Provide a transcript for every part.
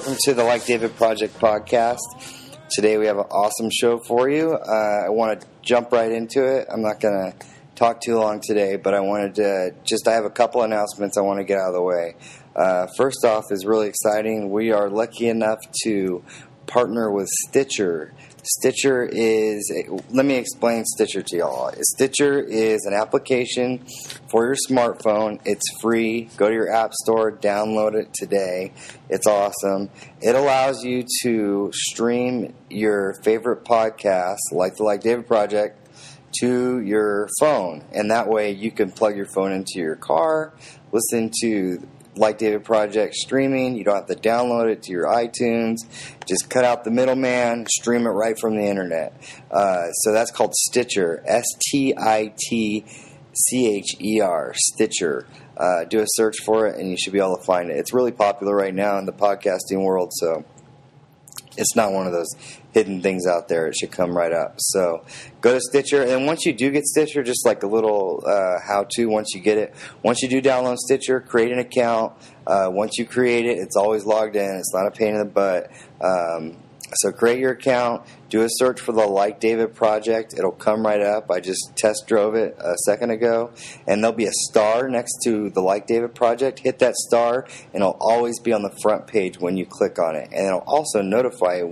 Welcome to the Like David Project podcast. Today we have an awesome show for you. Uh, I want to jump right into it. I'm not going to talk too long today, but I wanted to just, I have a couple announcements I want to get out of the way. Uh, first off, is really exciting. We are lucky enough to partner with Stitcher. Stitcher is, let me explain Stitcher to y'all. Stitcher is an application for your smartphone. It's free. Go to your app store, download it today. It's awesome. It allows you to stream your favorite podcasts, like the Like David Project, to your phone. And that way you can plug your phone into your car, listen to like David Project streaming. You don't have to download it to your iTunes. Just cut out the middleman, stream it right from the internet. Uh, so that's called Stitcher. S T I T C H E R. Stitcher. Uh, do a search for it, and you should be able to find it. It's really popular right now in the podcasting world, so it's not one of those hidden things out there. It should come right up. So go to Stitcher, and once you do get Stitcher, just like a little uh, how-to. Once you get it, once you do download Stitcher, create an account. Uh, once you create it, it's always logged in. It's not a pain in the butt. Um, so create your account, do a search for the Like David project. It'll come right up. I just test drove it a second ago, and there'll be a star next to the Like David project. Hit that star, and it'll always be on the front page when you click on it, and it'll also notify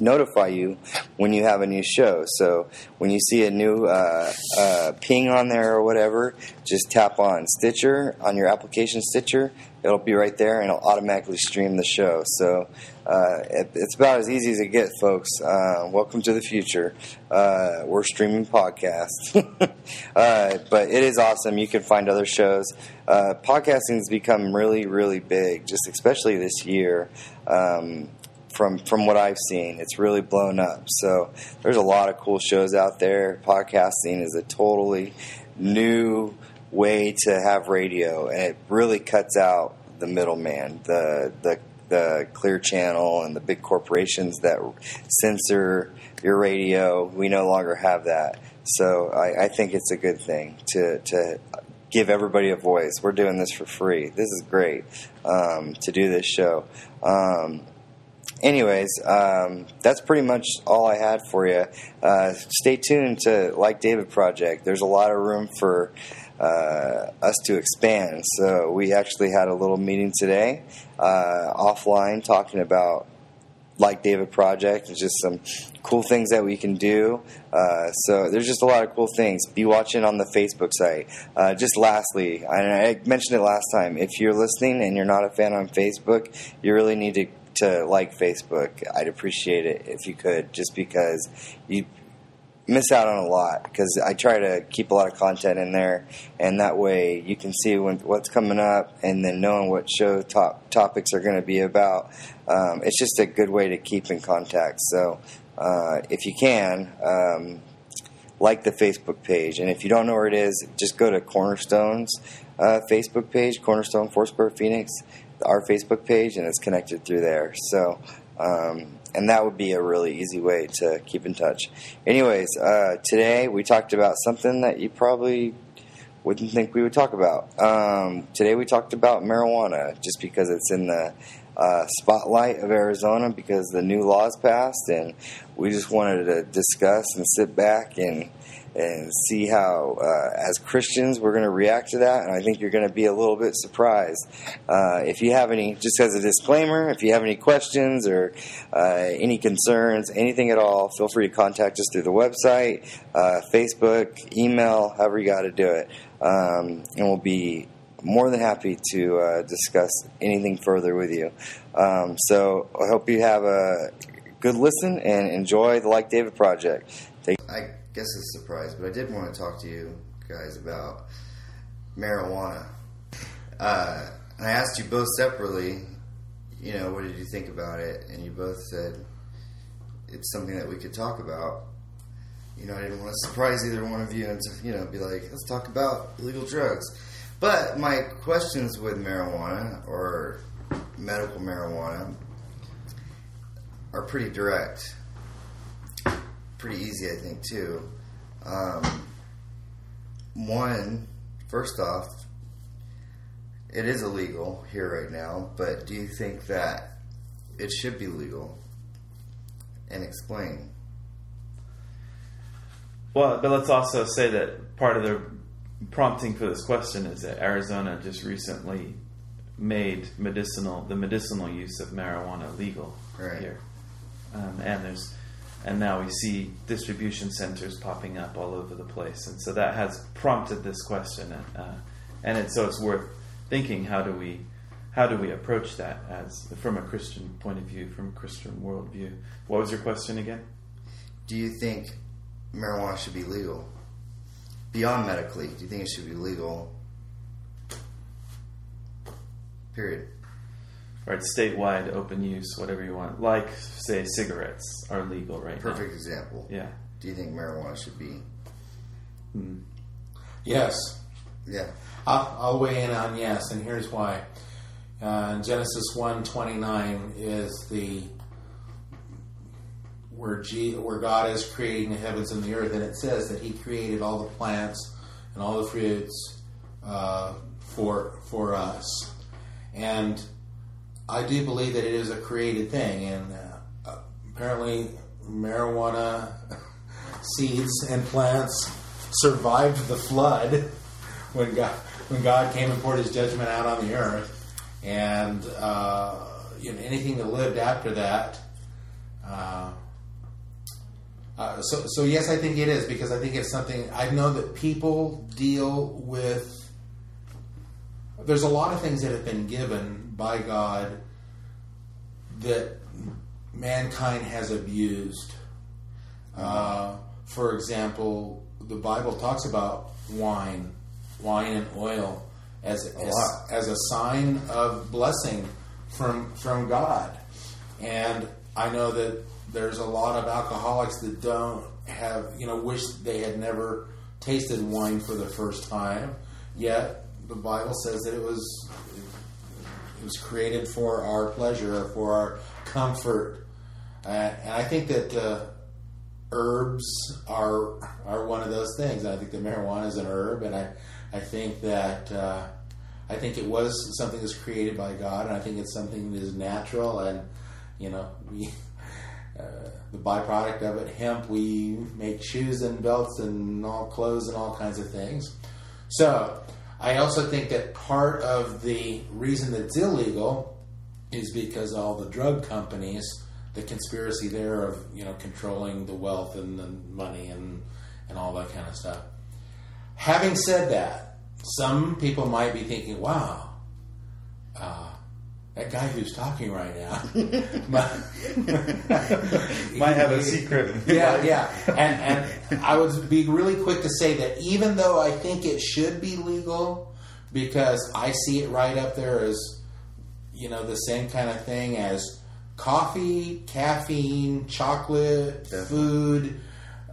notify you when you have a new show. So when you see a new uh, uh, ping on there or whatever, just tap on Stitcher on your application Stitcher. It'll be right there and it'll automatically stream the show. So uh, it, it's about as easy as it gets, folks. Uh, welcome to the future. Uh, we're streaming podcasts, uh, but it is awesome. You can find other shows. podcasting has become really, really big, just especially this year. Um, from from what I've seen. It's really blown up. So there's a lot of cool shows out there. Podcasting is a totally new way to have radio, and it really cuts out the middleman, the the the clear channel and the big corporations that censor your radio. We no longer have that. So I, I think it's a good thing to to give everybody a voice. We're doing this for free. This is great um, to do this show. Um, anyways, um, that's pretty much all I had for you. Uh, stay tuned to Like David Project. There's a lot of room for uh, us to expand. So we actually had a little meeting today, uh, offline, talking about like David Project and just some cool things that we can do. Uh, so there's just a lot of cool things. Be watching on the Facebook site. Uh, just lastly, I, I mentioned it last time. If you're listening and you're not a fan on Facebook, you really need to to like Facebook. I'd appreciate it if you could, just because you miss out on a lot. Because I try to keep a lot of content in there, and that way you can see when, what's coming up, and then knowing what show top topics are going to be about. Um, it's just a good way to keep in contact. So uh, if you can. Um, like the Facebook page, and if you don't know where it is, just go to Cornerstone's uh, Facebook page, Cornerstone Foursquare Phoenix, our Facebook page, and it's connected through there. So, um, and that would be a really easy way to keep in touch. Anyways, uh, today we talked about something that you probably wouldn't think we would talk about. Um, today we talked about marijuana, just because it's in the uh, spotlight of Arizona because the new laws passed, and we just wanted to discuss and sit back and and see how, uh, as Christians, we're going to react to that. And I think you're going to be a little bit surprised. Uh, if you have any, just as a disclaimer, if you have any questions or uh, any concerns, anything at all, feel free to contact us through the website, uh, Facebook, email, however you got to do it. Um, and we'll be more than happy to uh, discuss anything further with you. Um, so I hope you have a good listen and enjoy the Like David project. Take- I guess it's a surprise, but I did want to talk to you guys about marijuana. Uh, I asked you both separately, you know, what did you think about it? And you both said it's something that we could talk about. You know, I didn't want to surprise either one of you and, you know, be like, let's talk about illegal drugs. But my questions with marijuana or medical marijuana are pretty direct pretty easy, I think, too. Um, one, first off, it is illegal here right now, but do you think that it should be legal? And explain. Well, but let's also say that part of the prompting for this question is that Arizona just recently made medicinal the medicinal use of marijuana legal Right. here, um, and there's and now we see distribution centers popping up all over the place, and so that has prompted this question, and, uh, and it, so it's worth thinking how do we how do we approach that as from a Christian point of view, from a Christian worldview? What was your question again? Do you think marijuana should be legal? Beyond medically, do you think it should be legal? Period. Right, statewide open use, whatever you want. Like, say, cigarettes are legal right Perfect example. Yeah. Do you think marijuana should be? Yes. Yeah. I'll, I'll weigh in on yes, and here's why. Uh, Genesis one twenty nine is the where G, where God is creating the heavens and the earth, and it says that He created all the plants and all the fruits uh, for for us, and I do believe that it is a created thing, and uh, apparently marijuana seeds and plants survived the flood when God when God came and poured His judgment out on the earth, and uh, you know anything that lived after that. Uh, uh, so, so yes, I think it is because I think it's something I know that people deal with. There's a lot of things that have been given by God that mankind has abused. Uh, for example, the Bible talks about wine, wine and oil as as, as a sign of blessing from from God. And I know that there's a lot of alcoholics that don't have, you know, wish they had never tasted wine for the first time. Yet the Bible says that it was it was created for our pleasure, for our comfort. Uh, and I think that uh, herbs are are one of those things. I think that marijuana is an herb, and I I think that uh, I think it was something that's created by God, and I think it's something that is natural, and you know we. Uh, the byproduct of it, hemp, we make shoes and belts and all clothes and all kinds of things. So, I also think that part of the reason that it's illegal is because all the drug companies, the conspiracy there of you know controlling the wealth and the money and and all that kind of stuff. Having said that, some people might be thinking, "Wow, uh, that guy who's talking right now might, have a secret. yeah, yeah. And and I would be really quick to say that even though I think it should be legal, because I see it right up there as you know the same kind of thing as coffee, caffeine, chocolate, Definitely. food,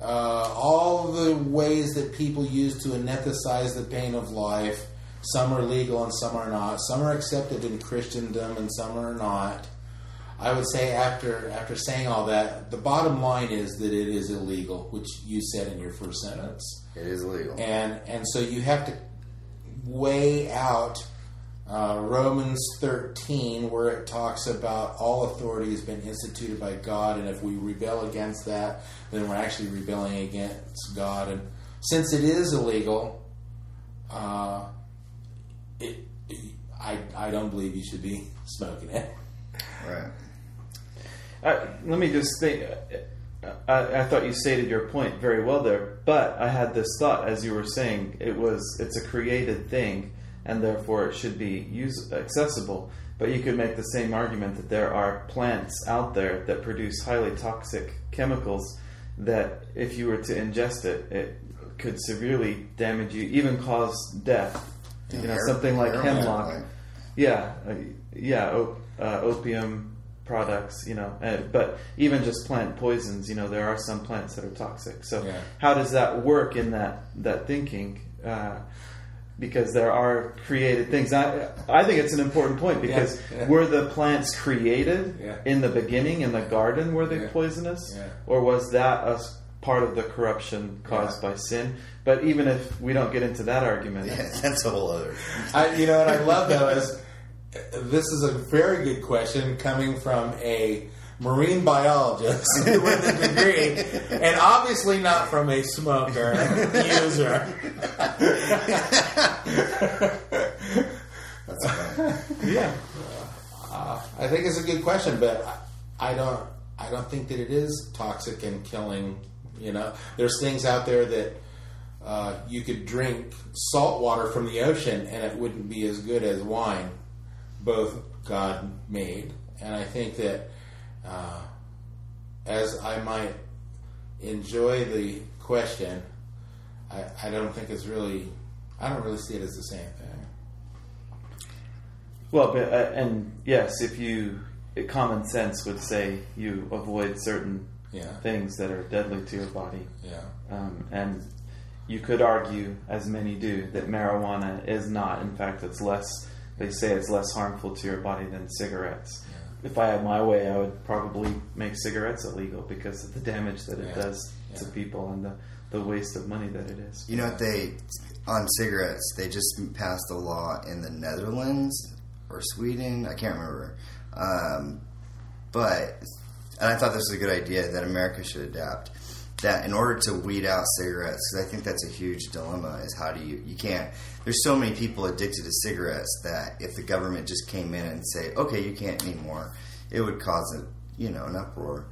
uh, all the ways that people use to anesthetize the pain of life. Some are legal and some are not. Some are accepted in Christendom and some are not. I would say after after saying all that, the bottom line is that it is illegal, which you said in your first sentence, It is legal. and and so you have to weigh out uh, Romans thirteen, where it talks about all authority has been instituted by God, and if we rebel against that, then we're actually rebelling against God. And since it is illegal, uh, it, I I don't believe you should be smoking it. Right. Uh, let me just think. uh, I, I thought you stated your point very well there, but I had this thought as you were saying it was it's a created thing, and therefore it should be use accessible. But you could make the same argument that there are plants out there that produce highly toxic chemicals that, if you were to ingest it, it could severely damage you, even cause death. You know, something like hemlock. like- Yeah, uh, yeah, op- uh, opium products, you know, uh, but even just plant poisons, you know, there are some plants that are toxic. So, Yeah. how does that work in that that thinking? Uh, because there are created things. I I think it's an important point because Yeah, yeah. were the plants created Yeah. in the beginning in the garden? Were they Yeah. poisonous, Yeah. or was that a s- part of the corruption caused Yeah. by sin? But even if we don't get into that argument, Yeah, that's a whole other. I, you know what I love though is this is a very good question coming from a marine biologist with a degree, and obviously not from a smoker user. Yeah. Uh, I think it's a good question, but I, I don't. I don't think that it is toxic and killing. You know, there's things out there that uh, you could drink salt water from the ocean and it wouldn't be as good as wine. Both God made, and I think that uh, as I might enjoy the question, I, I don't think it's really. I don't really see it as the same thing. Well, but, uh, and yes, if you common sense would say you avoid certain Yeah. things that are deadly to your body, Yeah. um, and you could argue, as many do, that marijuana is not. In fact, it's less. They say it's less harmful to your body than cigarettes. If I had my way, I would probably make cigarettes illegal because of the damage that it Yeah. does to people and the, the waste of money that it is. You know what they on cigarettes? They just passed a law in the Netherlands or Sweden. I can't remember. Um, but and I thought this was a good idea that America should adapt. That in order to weed out cigarettes, because I think that's a huge dilemma, is how do you you can't. There's so many people addicted to cigarettes that if the government just came in and say, okay, you can't anymore, it would cause a you know an uproar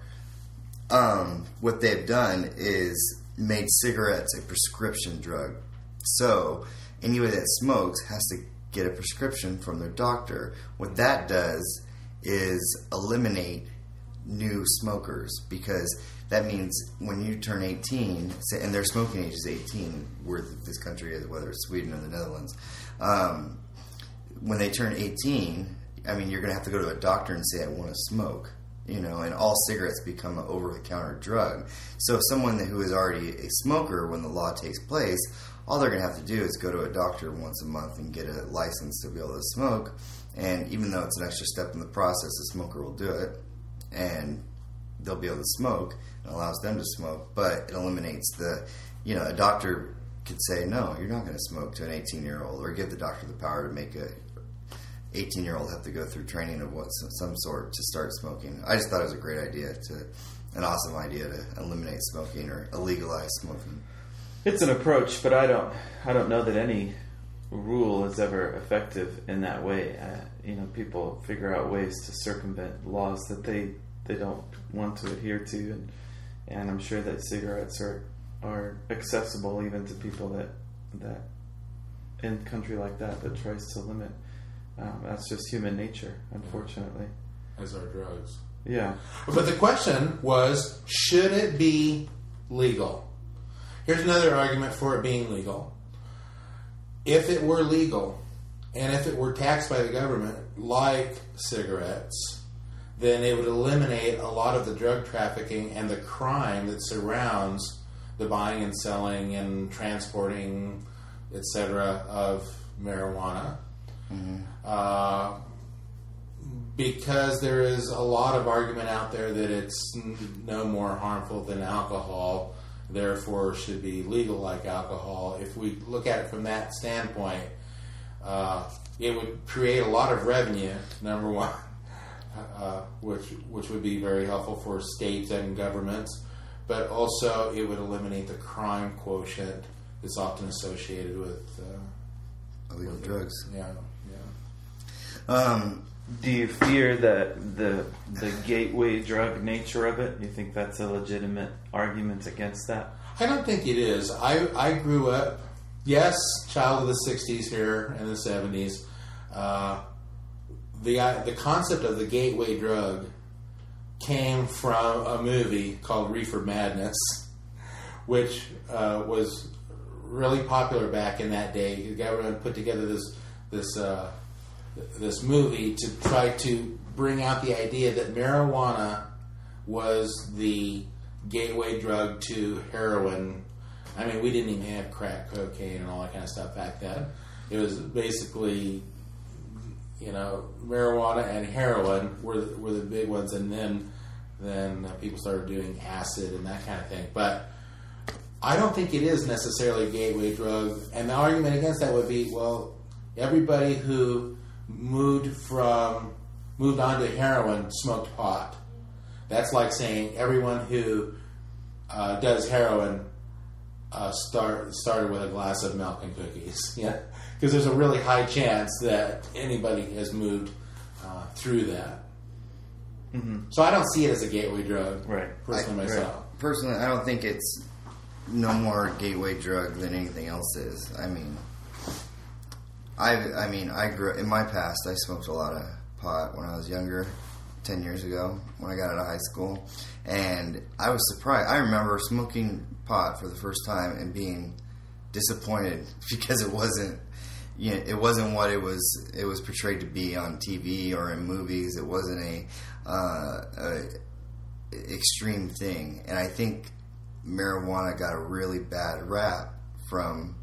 um, what they've done is made cigarettes a prescription drug. So anyone that smokes has to get a prescription from their doctor. What that does is eliminate new smokers because that means when you turn 18, say- and their smoking age is 18, where this country is, whether it's Sweden or the Netherlands, um, when they turn 18, I mean, you're going to have to go to a doctor and say, I want to smoke, you know, and all cigarettes become an over the counter drug. So, someone who is already a smoker, when the law takes place, all they're going to have to do is go to a doctor once a month and get a license to be able to smoke. And even though it's an extra step in the process, the smoker will do it and they'll be able to smoke. It allows them to smoke, but it eliminates the, you know, a doctor could say, no, you're not going to smoke to an 18 year old, or give the doctor the power to make a 18 year old have to go through training of what some sort to start smoking. I just thought it was a great idea to, an awesome idea to eliminate smoking or illegalize smoking. It's an approach, but I don't. I don't know that any rule is ever effective in that way. Uh, you know, people figure out ways to circumvent laws that they they don't want to adhere to, and and I'm sure that cigarettes are are accessible even to people that that in a country like that that tries to limit. Um, that's just human nature, unfortunately. As our drugs. Yeah. But the question was should it be legal? Here's another argument for it being legal. If it were legal and if it were taxed by the government like cigarettes, then it would eliminate a lot of the drug trafficking and the crime that surrounds the buying and selling and transporting, etc., of marijuana. Uh, because there is a lot of argument out there that it's n- no more harmful than alcohol, therefore should be legal like alcohol. If we look at it from that standpoint, uh, it would create a lot of revenue. Number one, uh, which which would be very helpful for states and governments, but also it would eliminate the crime quotient that's often associated with. Uh, Illegal with- drugs. Yeah, yeah. Um, Do you fear that the the gateway drug nature of it? Do you think that's a legitimate argument against that? I don't think it is. I, I grew up, yes, child of the 60s here and the 70s. Uh, the, uh, the concept of the gateway drug came from a movie called Reefer Madness, which uh, was really popular back in that day. The government put together this this uh, this movie to try to bring out the idea that marijuana was the gateway drug to heroin. I mean, we didn't even have crack cocaine and all that kind of stuff back then. It was basically, you know, marijuana and heroin were the, were the big ones, and then then people started doing acid and that kind of thing. But I don't think it is necessarily a gateway drug. And the argument against that would be, well, everybody who moved from moved on to heroin smoked pot. That's like saying everyone who uh, does heroin uh, start started with a glass of milk and cookies. Yeah, because there's a really high chance that anybody has moved uh, through that. So I don't see it as a gateway drug, Right. Personally, I- myself. Personally, I don't think it's no more gateway drug than anything else is. I mean, I I mean, I grew in my past. I smoked a lot of pot when I was younger, ten years ago when I got out of high school, and I was surprised. I remember smoking pot for the first time and being disappointed because it wasn't. You know, it wasn't what it was. It was portrayed to be on TV or in movies. It wasn't a, uh, a extreme thing, and I think marijuana got a really bad rap from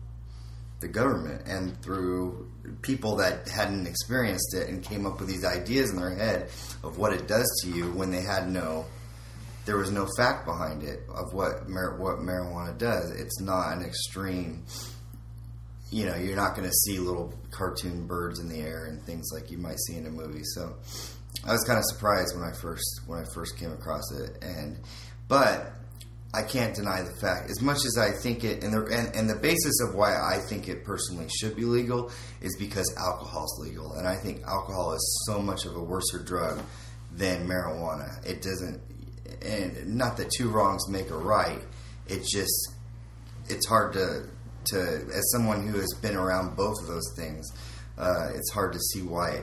the government and through people that hadn't experienced it and came up with these ideas in their head of what it does to you when they had no there was no fact behind it of what mar- what marijuana does. It's not an extreme you know you're not going to see little cartoon birds in the air and things like you might see in a movie. So I was kind of surprised when I first when I first came across it, and but I can't deny the fact. As much as I think it, and the and, and the basis of why I think it personally should be legal is because alcohol is legal, and I think alcohol is so much of a worser drug than marijuana. It doesn't, and not that two wrongs make a right. It just it's hard to to as someone who has been around both of those things. Uh, it's hard to see why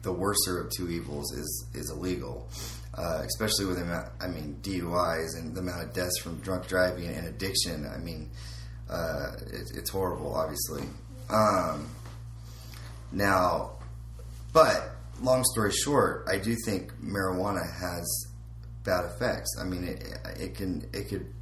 the worser of two evils is is illegal, uh, especially with the amount, I mean DUIs and the amount of deaths from drunk driving and addiction. I mean, uh, it, it's horrible, obviously. Um, now, but long story short, I do think marijuana has bad effects. I mean, it it can it could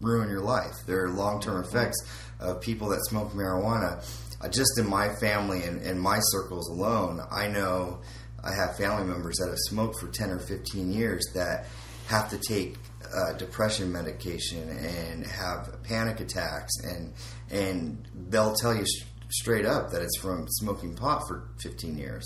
ruin your life. There are long term effects of people that smoke marijuana. Uh, just in my family and in my circles alone, I know I have family members that have smoked for 10 or 15 years that have to take uh, depression medication and have panic attacks, and, and they'll tell you sh- straight up that it's from smoking pot for 15 years.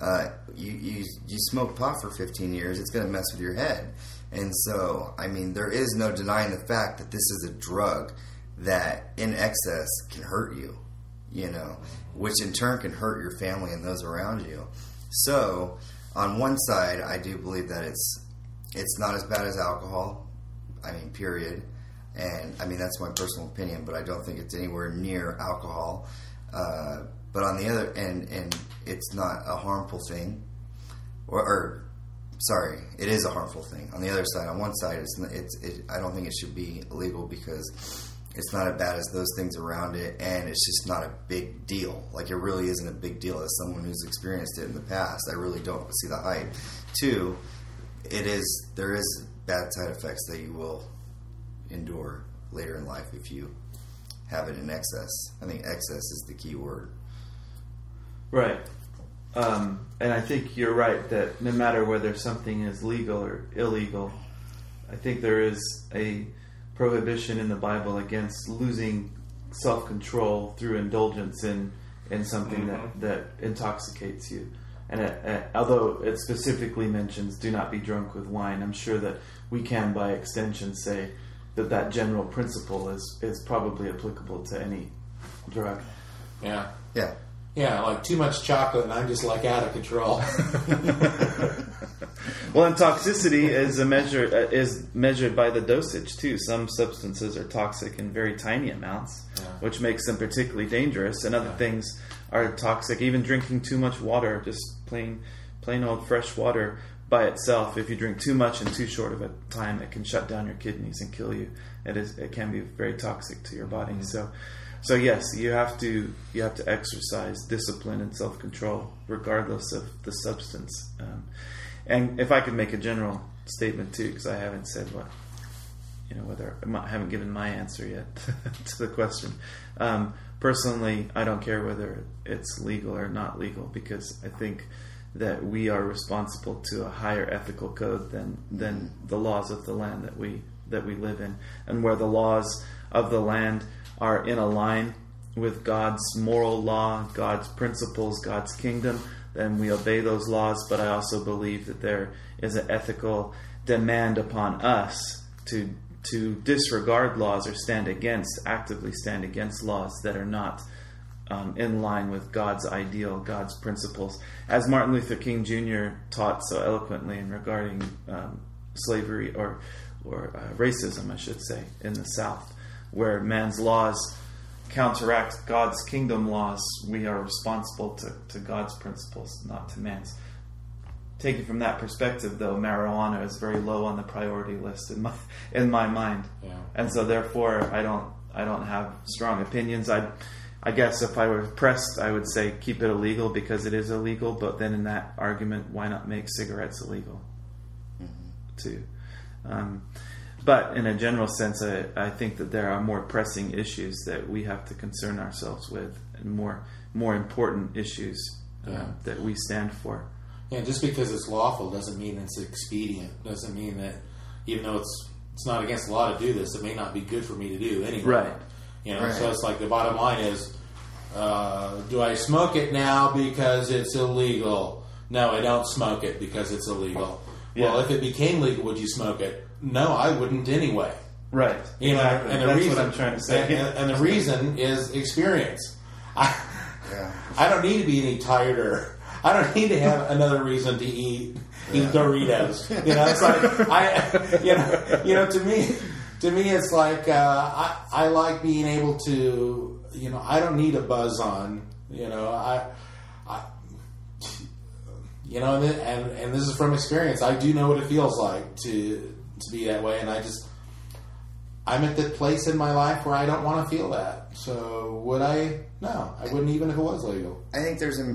Uh, you, you, you smoke pot for 15 years, it's going to mess with your head. And so, I mean, there is no denying the fact that this is a drug that in excess can hurt you, you know, which in turn can hurt your family and those around you. So, on one side, I do believe that it's it's not as bad as alcohol. I mean, period. And I mean that's my personal opinion, but I don't think it's anywhere near alcohol. Uh, but on the other end, and it's not a harmful thing, or, or sorry, it is a harmful thing. On the other side, on one side, it's, it's it, I don't think it should be illegal because it's not as bad as those things around it, and it's just not a big deal. Like it really isn't a big deal. As someone who's experienced it in the past, I really don't see the hype. Two, it is there is bad side effects that you will endure later in life if you have it in excess. I think excess is the key word. Right. Um, and I think you're right that no matter whether something is legal or illegal, I think there is a prohibition in the Bible against losing self control through indulgence in in something that, that intoxicates you. And it, uh, although it specifically mentions do not be drunk with wine, I'm sure that we can, by extension, say that that general principle is, is probably applicable to any drug. Yeah. Yeah. Yeah, like too much chocolate, and I'm just like out of control. Well, and toxicity is a measure uh, is measured by the dosage too. Some substances are toxic in very tiny amounts, which makes them particularly dangerous, and other things are toxic. Even drinking too much water, just plain plain old fresh water by itself, if you drink too much in too short of a time, it can shut down your kidneys and kill you. It is it can be very toxic to your body. So. So yes, you have to you have to exercise discipline and self control, regardless of the substance. Um, and if I could make a general statement too, because I haven't said what you know whether I haven't given my answer yet to the question. Um, personally, I don't care whether it's legal or not legal because I think that we are responsible to a higher ethical code than than the laws of the land that we that we live in, and where the laws of the land are in a line with God's moral law, God's principles, God's kingdom, then we obey those laws. But I also believe that there is an ethical demand upon us to to disregard laws or stand against, actively stand against laws that are not um, in line with God's ideal, God's principles. As Martin Luther King Jr. taught so eloquently in regarding um, slavery or or uh, racism, I should say, in the South, where man's laws counteract God's kingdom laws, we are responsible to, to God's principles, not to man's. Taken from that perspective, though, marijuana is very low on the priority list in my in my mind, Yeah. and so therefore I don't I don't have strong opinions. I I guess if I were pressed, I would say keep it illegal because it is illegal. But then in that argument, why not make cigarettes illegal too? Um, but in a general sense, I, I think that there are more pressing issues that we have to concern ourselves with, and more more important issues uh, Yeah. that we stand for. Yeah, just because it's lawful doesn't mean it's expedient. Doesn't mean that even though it's it's not against the law to do this, it may not be good for me to do anyway. Right. You know, Right. so it's like the bottom line is, uh, do I smoke it now because it's illegal? No, I don't smoke it because it's illegal. Well, if it became legal, would you smoke it? No, I wouldn't anyway. Right. You know, Exactly. and the That's reason what I'm trying to say. and, and- the reason is experience. I, Yeah. I don't need to be any tireder. I don't need to have another reason to eat eat Doritos. You know, it's like I, you know, you know, to me, to me, it's like uh, I, I like being able to, you know, I don't need a buzz on. You know, I, I you know, and, and and this is from experience. I do know what it feels like to to be that way, and I just I'm at the place in my life where I don't want to feel that. So would I? No, I wouldn't even if it was legal. I think there's a.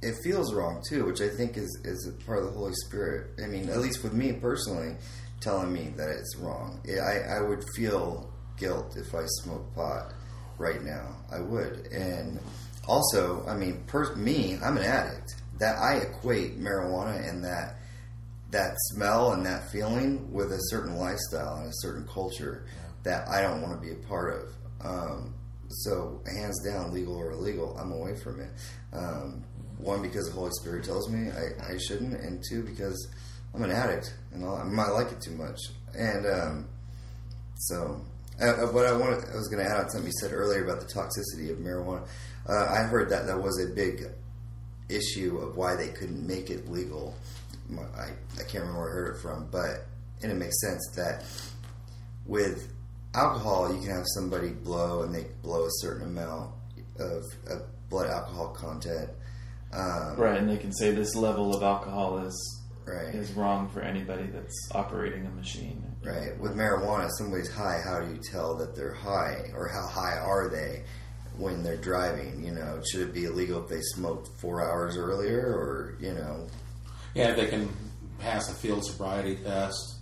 It feels wrong too, which I think is is a part of the Holy Spirit. I mean, at least with me personally, telling me that it's wrong. Yeah, I I would feel guilt if I smoked pot right now. I would, and also, I mean, per, me, I'm an addict. That I equate marijuana and that that smell and that feeling with a certain lifestyle and a certain culture that I don't want to be a part of. Um, so, hands down, legal or illegal, I'm away from it. Um, one, because the Holy Spirit tells me I, I shouldn't, and two, because I'm an addict and I might like it too much. And um, so, uh, uh, what I wanted, I was going to add on something you said earlier about the toxicity of marijuana. Uh, I heard that that was a big issue of why they couldn't make it legal. I, I can't remember where I heard it from, but and it makes sense that with alcohol you can have somebody blow and they blow a certain amount of, of blood alcohol content. Um, Right, and they can say this level of alcohol is Right. is wrong for anybody that's operating a machine. Right. With marijuana, somebody's high, how do you tell that they're high, or how high are they when they're driving? You know, should it be illegal if they smoked four hours earlier, or you know? Yeah, they can pass a field sobriety test.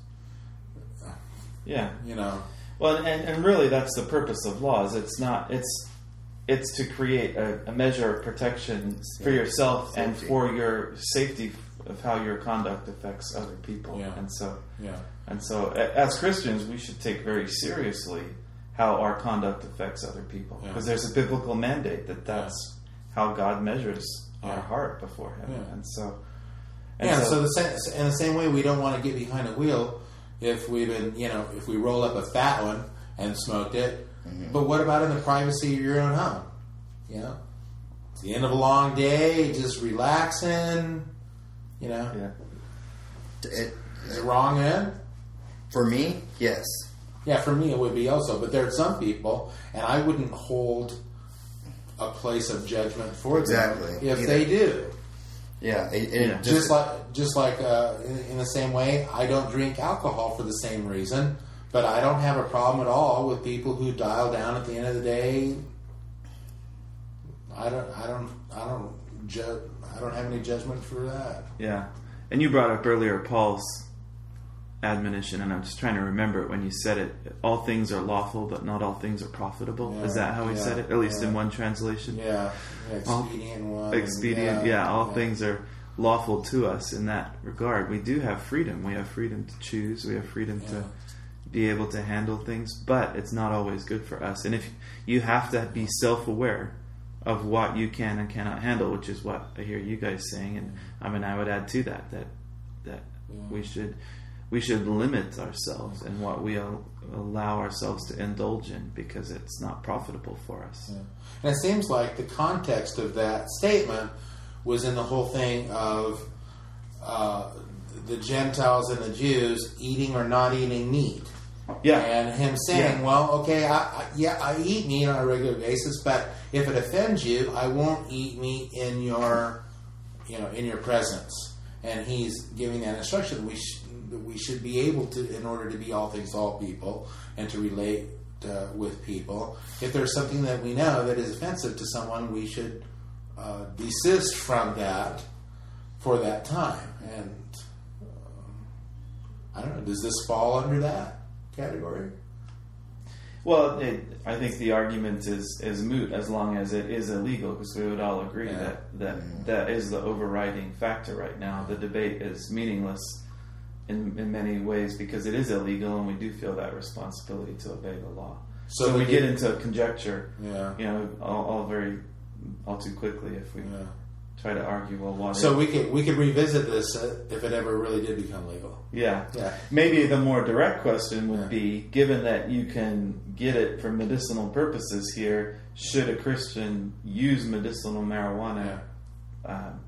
Yeah. You know, Well, and, and really, that's the purpose of laws. It's not. It's it's to create a, a measure of protection for yourself and for your safety of how your conduct affects other people. Yeah. And so, yeah, and so, as Christians, we should take very seriously how our conduct affects other people Yeah. because there's a biblical mandate that that's how God measures our heart before Him. Yeah. And so, and yeah. So, the same, in the same way, we don't want to get behind a wheel if we've been, you know, if we roll up a fat one and smoked it. Mm-hmm. But what about in the privacy of your own home? You know, it's the end of a long day, just relaxing. You know, yeah. It, is it wrong then? for me, yes. Yeah, for me it would be also. But there are some people, and I wouldn't hold a place of judgment for Exactly. them if they do. Yeah. It, it Yeah. Just like, just like uh, in, in the same way, I don't drink alcohol for the same reason. But I don't have a problem at all with people who dial down at the end of the day. I don't, I don't, I don't judge. I don't have any judgment for that. Yeah. And you brought up earlier Paul's admonition, and I'm just trying to remember it when you said it. All things are lawful, but not all things are profitable. Yeah, Is that how he yeah, said it? At least in one translation? Yeah, yeah All- expedient one. and Expedient. Yeah, all things are lawful to us in that regard. We do have freedom. We have freedom to choose. We have freedom Yeah. to be able to handle things, but it's not always good for us. And if you have to be self aware of what you can and cannot handle, which is what I hear you guys saying. And I mean, I would add to that that that we should we should limit ourselves in what we al- allow ourselves to indulge in because it's not profitable for us. Yeah. And it seems like the context of that statement was in the whole thing of uh, the Gentiles and the Jews eating or not eating meat. Yeah. And him saying, Yeah. well, okay, I, I, yeah, I eat meat on a regular basis, but if it offends you, I won't eat meat in your, you know, in your presence. And he's giving that instruction. We sh- we should be able to, in order to be all things to all people, and to relate uh, with people. If there's something that we know that is offensive to someone, we should uh, desist from that for that time. And um, I don't know. Does this fall under that category? Well, it, I think the argument is is moot as long as it is illegal, because we would all agree Yeah. that that that is the overriding factor right now. The debate is meaningless in in many ways because it is illegal, and we do feel that responsibility to obey the law. So So, we get into conjecture, Yeah. you know, all, all very all too quickly if we Yeah. try to argue. Well, what? So we could we could revisit this uh, if it ever really did become legal. Yeah. Yeah. Maybe the more direct question would Yeah. be given that you can get it for medicinal purposes here, should a Christian use medicinal marijuana um,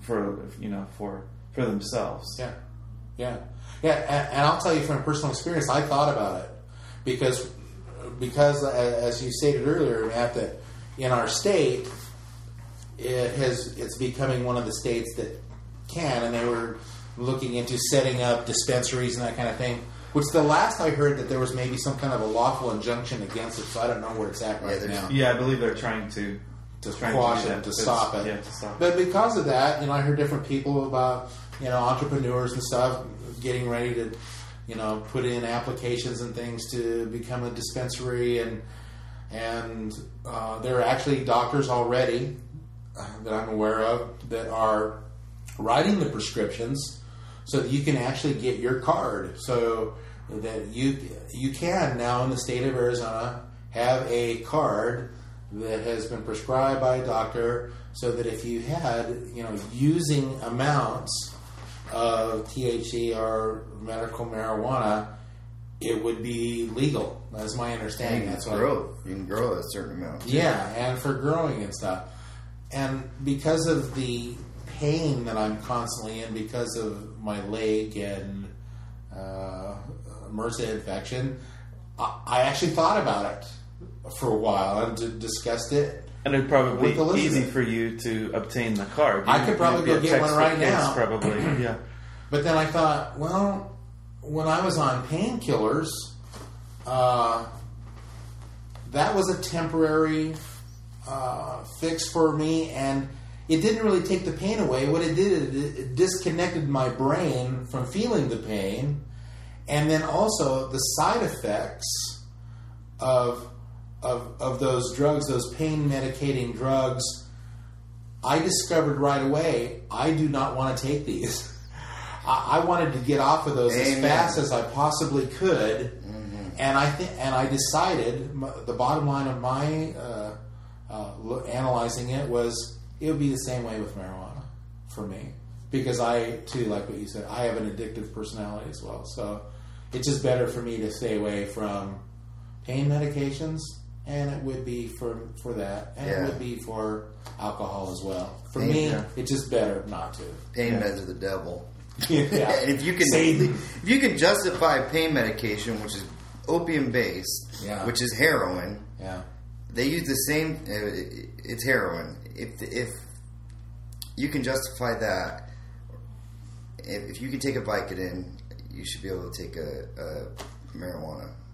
for you know for for themselves? Yeah, yeah, yeah. And, and I'll tell you from personal experience, I thought about it because because uh, as you stated earlier, Matt, that in our state, it has it's becoming one of the states that can, and they were looking into setting up dispensaries and that kind of thing. Which the last I heard that there was maybe some kind of a lawful injunction against it, so I don't know where it's at right there's- now. Yeah, I believe they're trying to to quash do it, to stop it. Yeah, to stop. it. But because of that, you know, I heard different people about, you know, entrepreneurs and stuff getting ready to, you know, put in applications and things to become a dispensary, and and uh, there are actually doctors already uh, that I'm aware of that are writing the prescriptions so that you can actually get your card. So that you you can now in the state of Arizona have a card that has been prescribed by a doctor so that if you had you know using amounts of THC or medical marijuana it would be legal that's my understanding And that's what grow. You can grow a certain amount. yeah, and for growing and stuff. And because of the pain that I'm constantly in because of my leg and uh, MRSA infection, I, I actually thought about it for a while and d- discussed it. And it'd probably be easy for you to obtain the card. I could probably go get one right now. Probably, yeah. But then I thought, well, when I was on painkillers, uh, that was a temporary uh, fix for me, and it didn't really take the pain away. What it did, it, it disconnected my brain from feeling the pain, and then also the side effects of of of those drugs, those pain medicating drugs. I discovered right away I do not want to take these. I, I wanted to get off of those as fast as I possibly could, and I think and I decided m- the bottom line of my uh, uh, analyzing it was it would be the same way with marijuana for me because I too like what you said I have an addictive personality as well, so it's just better for me to stay away from pain medications. And it would be for for that, and Yeah. it would be for alcohol as well. For Pain, me, yeah. it's just better not to. Pain Yeah. meds are the devil. yeah. and if you can, Satan. if you can justify pain medication, which is opium based, Yeah. which is heroin, Yeah. they use the same. Uh, it's heroin. If if you can justify that, if, you can take a Vicodin, you should be able to take a, a marijuana or whatever. Yeah.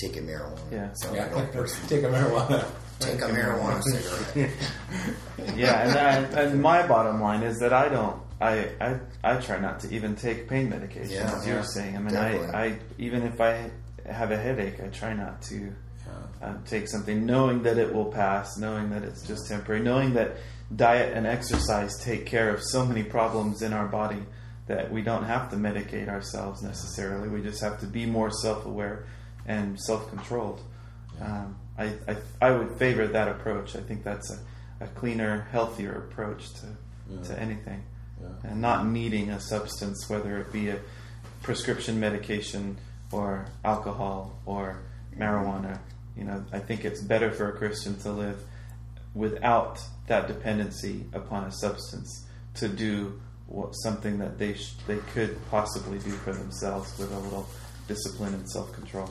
Take a marijuana. Yeah. Sound Yeah. like an old person. Take a marijuana. Take a marijuana cigarette. yeah, and, I, and my bottom line is that I don't. I, I I try not to even take pain medication, Yeah, as you yeah, were saying. I mean, definitely. I, I even if I have a headache, I try not to Yeah. uh, take something, knowing that it will pass, knowing that it's just temporary, knowing that diet and exercise take care of so many problems in our body that we don't have to medicate ourselves necessarily. We just have to be more self-aware and self-controlled. Um, I, I, I would favor that approach. I think that's a, a cleaner, healthier approach to, Yeah. to anything. Yeah. And not needing a substance, whether it be a prescription medication or alcohol or marijuana. You know, I think it's better for a Christian to live without that dependency upon a substance to do what, something that they sh- they could possibly do for themselves with a little discipline and self control.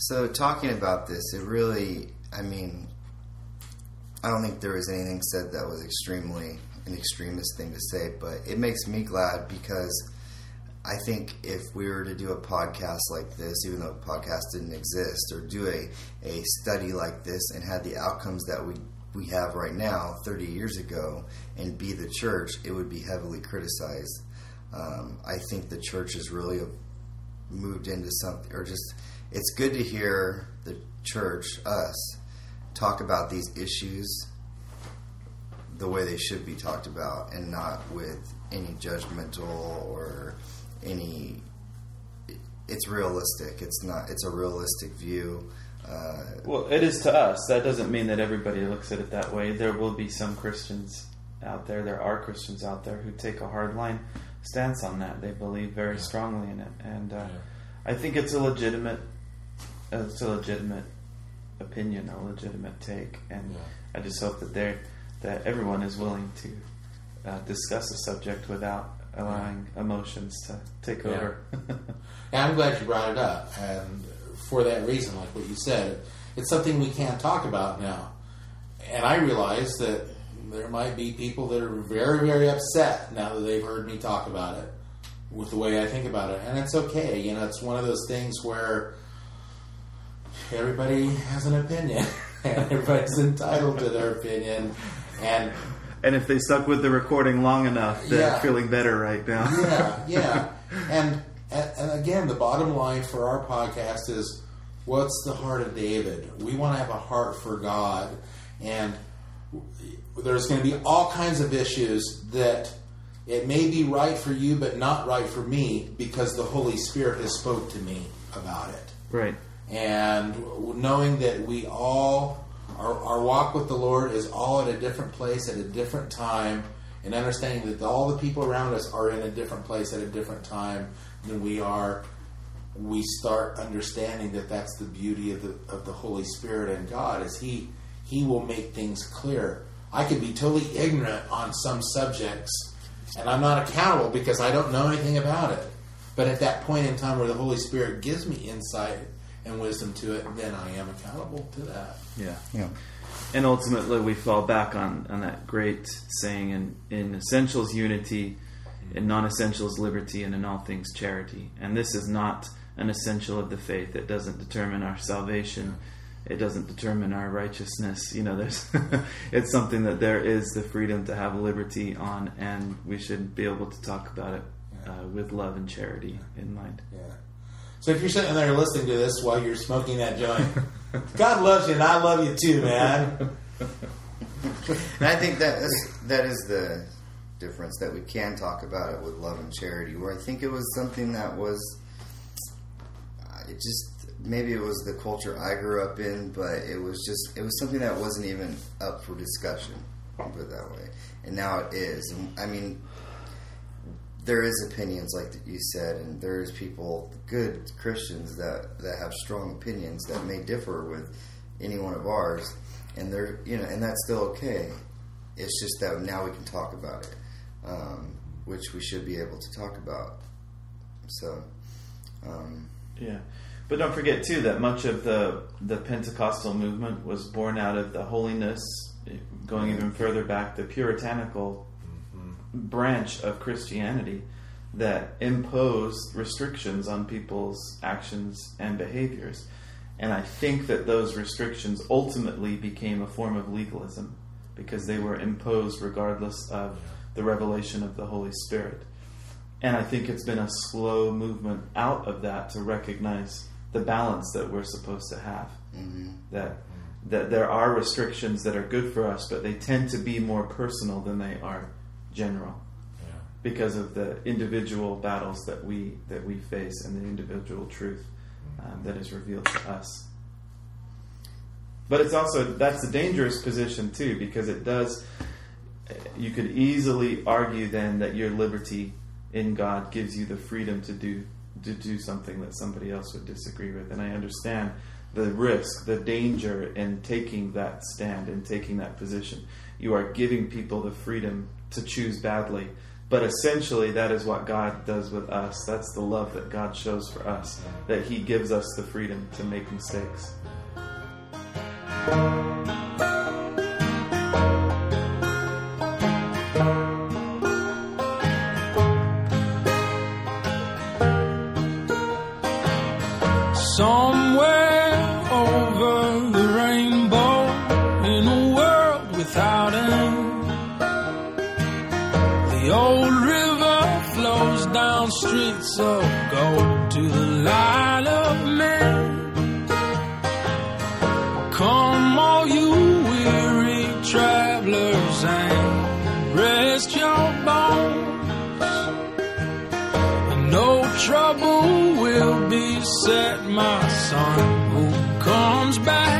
So talking about this, it really, I mean, I don't think there was anything said that was extremely an extremist thing to say, but it makes me glad because I think if we were to do a podcast like this, even though a podcast didn't exist, or do a, a study like this and had the outcomes that we we have right now, 30 years ago, and be the church, it would be heavily criticized. Um, I think the church has really moved into something, or just it's good to hear the church, us, talk about these issues the way they should be talked about, and not with any judgmental or any. It's realistic. It's not. It's a realistic view. Uh, Well, it is to us. That doesn't mean that everybody looks at it that way. There will be some Christians out there. There are Christians out there who take a hard line stance on that. They believe very strongly in it, and uh, I think it's a legitimate, it's a legitimate opinion, a legitimate take, and Yeah. I just hope that they that everyone is willing to uh, discuss the subject without allowing emotions to take Yeah. over. And I'm glad you brought it up, and for that reason, like what you said, it's something we can't talk about now. And I realize that there might be people that are very, very upset now that they've heard me talk about it with the way I think about it, and it's okay. You know, it's one of those things where everybody has an opinion, and everybody's entitled to their opinion, and and if they stuck with the recording long enough, they're Yeah. feeling better right now. yeah, yeah. And, and and again, the bottom line for our podcast is what's the heart of David? We want to have a heart for God, and there's going to be all kinds of issues that it may be right for you, but not right for me because the Holy Spirit has spoke to me about it Right. And knowing that we all our, our walk with the lord is all at a different place at a different time and understanding that all the people around us are in a different place at a different time than we are we start understanding that that's the beauty of the of the holy spirit and god is he he will make things clear. I could be totally ignorant on some subjects and i'm not accountable because i don't know anything about it. But at that point in time where the Holy Spirit gives me insight and wisdom to it, then I am accountable to that. Yeah. yeah. And ultimately, we fall back on, on that great saying in, in essentials, unity, in non essentials, liberty, and in all things, charity. And this is not an essential of the faith. It doesn't determine our salvation. It doesn't determine our righteousness. You know, there's it's something that there is the freedom to have liberty on, and we should be able to talk about it uh, with love and charity in mind. Yeah. So if you're sitting there listening to this while you're smoking that joint, God loves you and I love you too, man. And I think that is, that is the difference that we can talk about it with love and charity. Where I think it was something that was, uh, it just maybe it was the culture I grew up in, but it was just it was something that wasn't even up for discussion. Put it that way, and now it is. I mean, there is opinions like you said, and there is people, good Christians that that have strong opinions that may differ with any one of ours, and they're you know, and that's still okay. It's just that now we can talk about it, um, which we should be able to talk about. So, um, Yeah, but don't forget too that much of the the Pentecostal movement was born out of the holiness, going even further back, the puritanical branch of Christianity that imposed restrictions on people's actions and behaviors. And I think that those restrictions ultimately became a form of legalism because they were imposed regardless of the revelation of the Holy Spirit. And I think it's been a slow movement out of that to recognize the balance that we're supposed to have. mhm. That that there are restrictions that are good for us, but they tend to be more personal than they are general Yeah. because of the individual battles that we that we face and the individual truth um, that is revealed to us. But it's also that's a dangerous position too because it does. You could easily argue then that your liberty in God gives you the freedom to do to do something that somebody else would disagree with, and I understand the risk, the danger in taking that stand and taking that position. You are giving people the freedom to choose badly. But essentially, that is what God does with us. That's the love that God shows for us, that He gives us the freedom to make mistakes. Somewhere beset my son who comes back